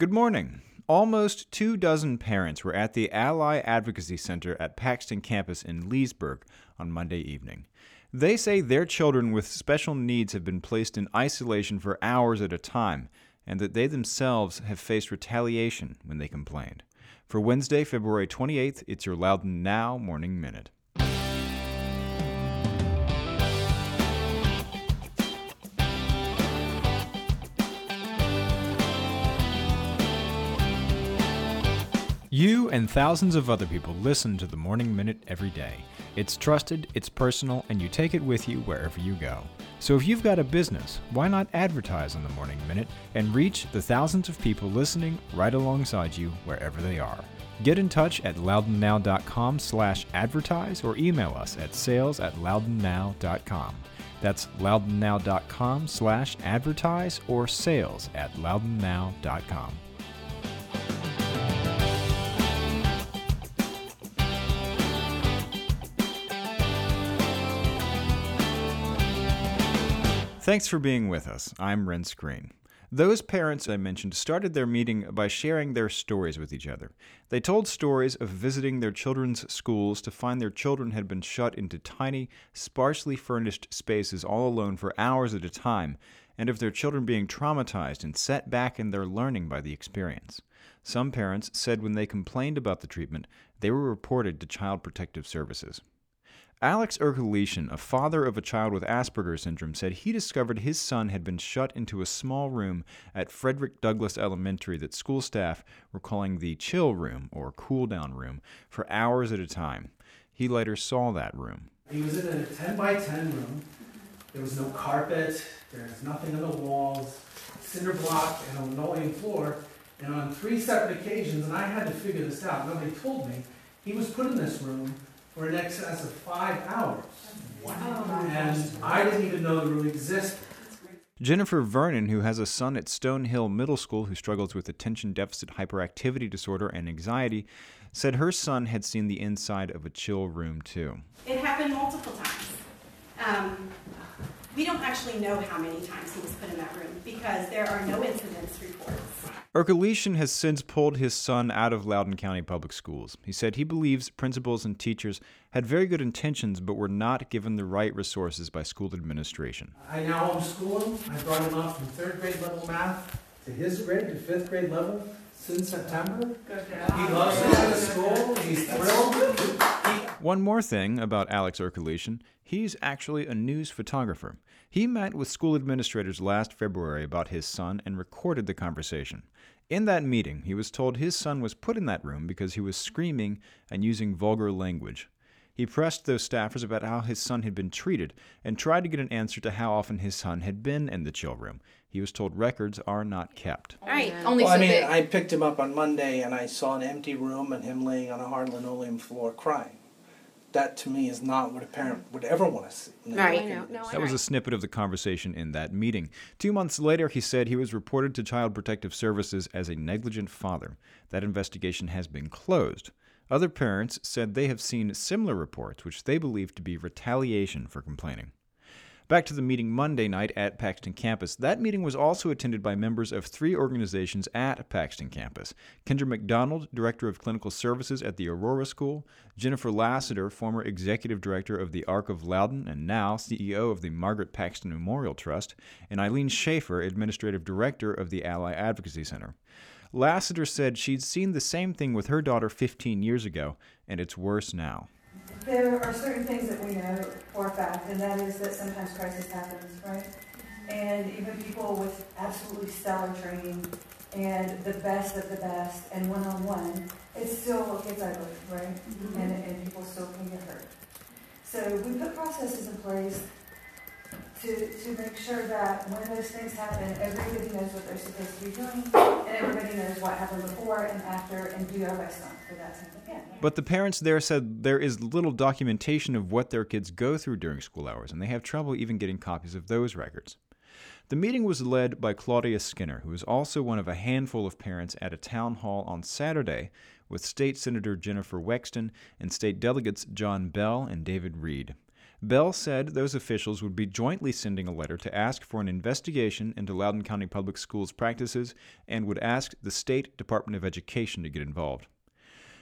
Good morning. Almost two dozen parents were at the Ally Advocacy Center at Paxton campus in Leesburg on Monday evening. They say their children with special needs have been placed in isolation for hours at a time, and that they themselves have faced retaliation when they complained. For Wednesday, February 28th, it's your Loudoun Now Morning Minute. You and thousands of other people listen to the Morning Minute every day. It's trusted, it's personal, and you take it with you wherever you go. So if you've got a business, why not advertise on the Morning Minute and reach the thousands of people listening right alongside you wherever they are? Get in touch at loudounnow.com slash advertise or email us at sales at loudounnow.com. That's loudounnow.com slash advertise or sales at loudounnow.com. Thanks for being with us. I'm Renss Greene. Those parents I mentioned started their meeting by sharing their stories with each other. They told stories of visiting their children's schools to find their children had been shut into tiny, sparsely furnished spaces all alone for hours at a time, and of their children being traumatized and set back in their learning by the experience. Some parents said when they complained about the treatment, they were reported to Child Protective Services. Alex Erkelishan, a father of a child with Asperger's syndrome, said he discovered his son had been shut into a small room at Frederick Douglass Elementary that school staff were calling the chill room or cool down room for hours at a time. He later saw that room. He was in a 10 by 10 room. There was no carpet, there was nothing on the walls, cinder block, and a linoleum floor. And on three separate occasions, and I had to figure this out, nobody told me, he was put in this room for in excess of five hours. Wow. And I didn't even know the room existed. Jennifer Vernon, who has a son at Stonehill Middle School who struggles with attention deficit hyperactivity disorder and anxiety, said her son had seen the inside of a chill room too. It happened multiple times. Um, we don't actually know how many times he was put in that room because there are no incidents reports. Erkelishan has since pulled his son out of Loudoun County Public Schools. He said he believes principals and teachers had very good intentions but were not given the right resources by school administration. I now homeschool him. I brought him up from third grade level math to his grade to fifth grade level since September. He loves it at school. He's thrilled. One more thing about Alex Erkelishan, he's actually a news photographer. He met with school administrators last February about his son and recorded the conversation. In that meeting, he was told his son was put in that room because he was screaming and using vulgar language. He pressed those staffers about how his son had been treated and tried to get an answer to how often his son had been in the chill room. He was told records are not kept. All right, Only Well, I mean, big. I picked him up on Monday and I saw an empty room and him laying on a hard linoleum floor crying. That to me is not what a parent would ever want to see. when Right. look I know, no, That was a snippet of the conversation in that meeting. Two months later, he said he was reported to Child Protective Services as a negligent father. That investigation has been closed. Other parents said they have seen similar reports, which they believe to be retaliation for complaining. Back to the meeting Monday night at Paxton campus. That meeting was also attended by members of three organizations at Paxton campus Kendra McDonald, Director of Clinical Services at the Aurora School, Jennifer Lassiter, former Executive Director of the Arc of Loudoun and now CEO of the Margaret Paxton Memorial Trust, and Eileen Schaefer, Administrative Director of the Ally Advocacy Center. Lassiter said she'd seen the same thing with her daughter 15 years ago, and it's worse now. There are certain things that we know for a fact, and that is that sometimes crisis happens, right? And even people with absolutely stellar training and the best of the best and one-on-one, it still gets ugly, right? Mm-hmm. And, and people still can get hurt. So we put processes in place to, to make sure that when those things happen, everybody knows what they're supposed to be doing, and everybody knows what happened before and after, and do our best not for that to again. But the parents there said there is little documentation of what their kids go through during school hours, and they have trouble even getting copies of those records. The meeting was led by Claudia Skinner, who is also one of a handful of parents at a town hall on Saturday with State Senator Jennifer Wexton and state delegates John Bell and David Reid. Bell said those officials would be jointly sending a letter to ask for an investigation into Loudoun County Public Schools practices and would ask the State Department of Education to get involved.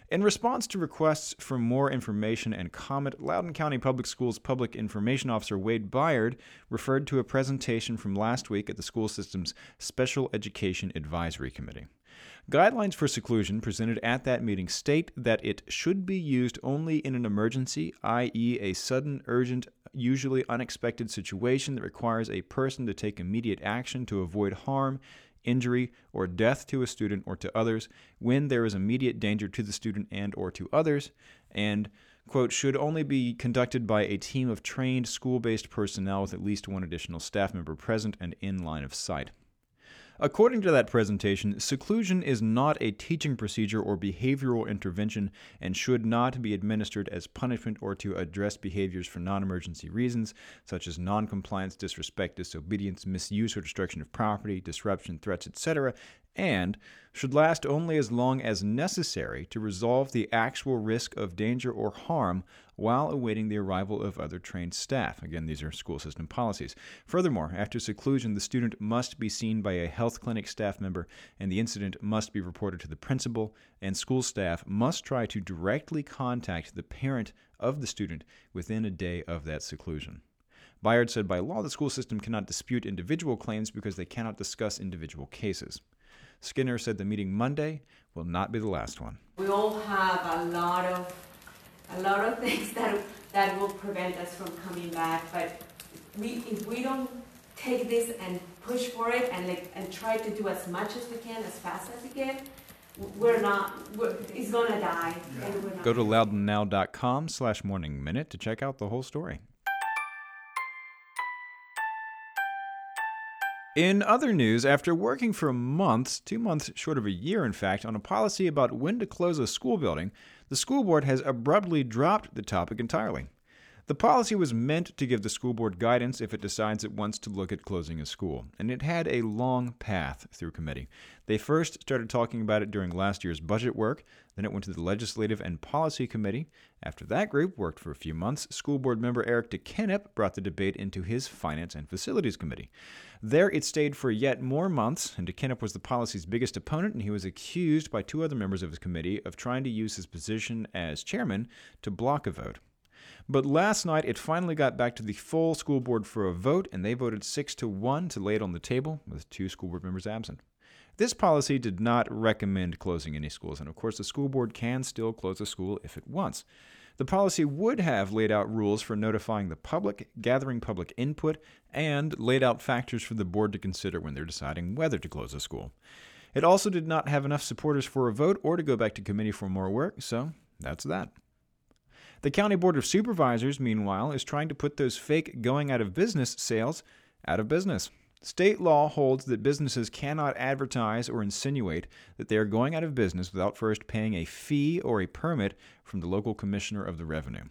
In response to requests for more information and comment, Loudoun County Public Schools Public Information Officer Wade Byard referred to a presentation from last week at the school system's Special Education Advisory Committee. Guidelines for seclusion presented at that meeting state that it should be used only in an emergency, i.e., a sudden, urgent, usually unexpected situation that requires a person to take immediate action to avoid harm, injury, or death to a student or to others when there is immediate danger to the student and or to others, and quote should only be conducted by a team of trained school-based personnel with at least one additional staff member present and in line of sight. According to that presentation, seclusion is not a teaching procedure or behavioral intervention and should not be administered as punishment or to address behaviors for non emergency reasons, such as noncompliance, disrespect, disobedience, misuse or destruction of property, disruption, threats, etc., and should last only as long as necessary to resolve the actual risk of danger or harm while awaiting the arrival of other trained staff. Again, these are school system policies. Furthermore, after seclusion, the student must be seen by a health clinic staff member, and the incident must be reported to the principal, and school staff must try to directly contact the parent of the student within a day of that seclusion. Byard said by law, the school system cannot dispute individual claims because they cannot discuss individual cases. Skinner said the meeting Monday will not be the last one. We all have a lot of a lot of things that that will prevent us from coming back, but we if we don't take this and push for it and like and try to do as much as we can as fast as we can, we're not we're, it's gonna die and. Go to loudounnow.com slash morning minute to check out the whole story. In other news, after working for months, two months short of a year in fact, on a policy about when to close a school building, the school board has abruptly dropped the topic entirely. The policy was meant to give the school board guidance if it decides it wants to look at closing a school, and it had a long path through committee. They first started talking about it during last year's budget work, then it went to the Legislative and Policy Committee. After that group worked for a few months, school board member Eric DeKenipp brought the debate into his Finance and Facilities Committee. There it stayed for yet more months, and DeKenipp was the policy's biggest opponent, and he was accused by two other members of his committee of trying to use his position as chairman to block a vote. But last night, it finally got back to the full school board for a vote, and they voted 6 to 1 to lay it on the table, with two school board members absent. This policy did not recommend closing any schools, and of course, the school board can still close a school if it wants. The policy would have laid out rules for notifying the public, gathering public input, and laid out factors for the board to consider when they're deciding whether to close a school. It also did not have enough supporters for a vote or to go back to committee for more work, so that's that. The County Board of Supervisors, meanwhile, is trying to put those fake going out of business sales out of business. State law holds that businesses cannot advertise or insinuate that they are going out of business without first paying a fee or a permit from the local commissioner of the revenue.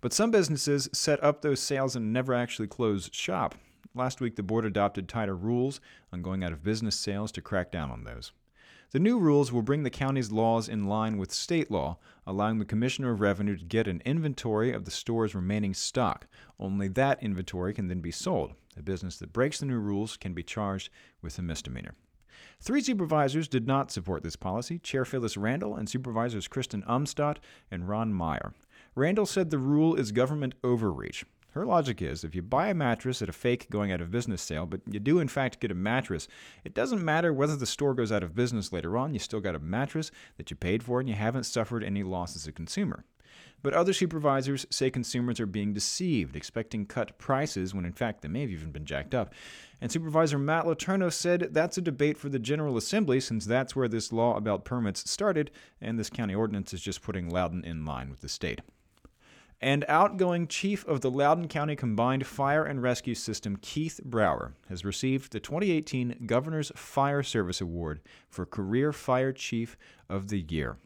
But some businesses set up those sales and never actually close shop. Last week, the board adopted tighter rules on going out of business sales to crack down on those. The new rules will bring the county's laws in line with state law, allowing the Commissioner of Revenue to get an inventory of the store's remaining stock. Only that inventory can then be sold. A business that breaks the new rules can be charged with a misdemeanor. Three supervisors did not support this policy Chair Phyllis Randall and supervisors Kristen Umstattd and Ron Meyer. Randall said the rule is government overreach. Her logic is if you buy a mattress at a fake going out of business sale, but you do in fact get a mattress, it doesn't matter whether the store goes out of business later on, you still got a mattress that you paid for and you haven't suffered any loss as a consumer. But other supervisors say consumers are being deceived, expecting cut prices when in fact they may have even been jacked up. And Supervisor Matt Letourneau said that's a debate for the General Assembly since that's where this law about permits started, and this county ordinance is just putting Loudoun in line with the state and outgoing chief of the Loudoun County Combined Fire and Rescue System, Keith Brower, has received the 2018 Governor's Fire Service Award for Career Fire Chief of the Year.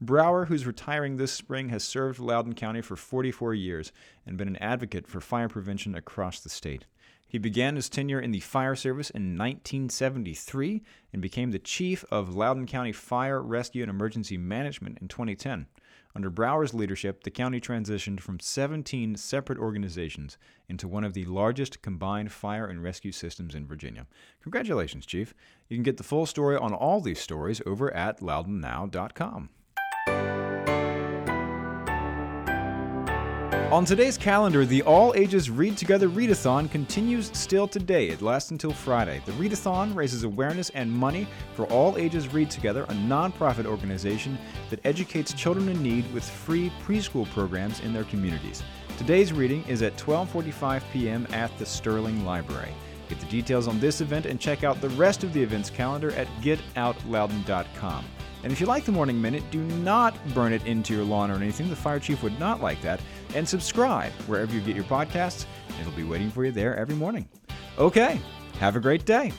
Brower, who's retiring this spring, has served Loudoun County for 44 years and been an advocate for fire prevention across the state. He began his tenure in the fire service in 1973 and became the chief of Loudoun County Fire, Rescue, and Emergency Management in 2010. Under Brower's leadership, the county transitioned from 17 separate organizations into one of the largest combined fire and rescue systems in Virginia. Congratulations, Chief. You can get the full story on all these stories over at loudounnow.com. On today's calendar, the All Ages Read Together Readathon continues still today. It lasts until Friday. The Readathon raises awareness and money for All Ages Read Together, a nonprofit organization that educates children in need with free preschool programs in their communities. Today's reading is at 12:45 p.m. at the Sterling Library. Get the details on this event and check out the rest of the events calendar at getoutloudoun.com. And if you like the Morning Minute, do not burn it into your lawn or anything. The fire chief would not like that. And subscribe wherever you get your podcasts. It'll be waiting for you there every morning. Okay, have a great day.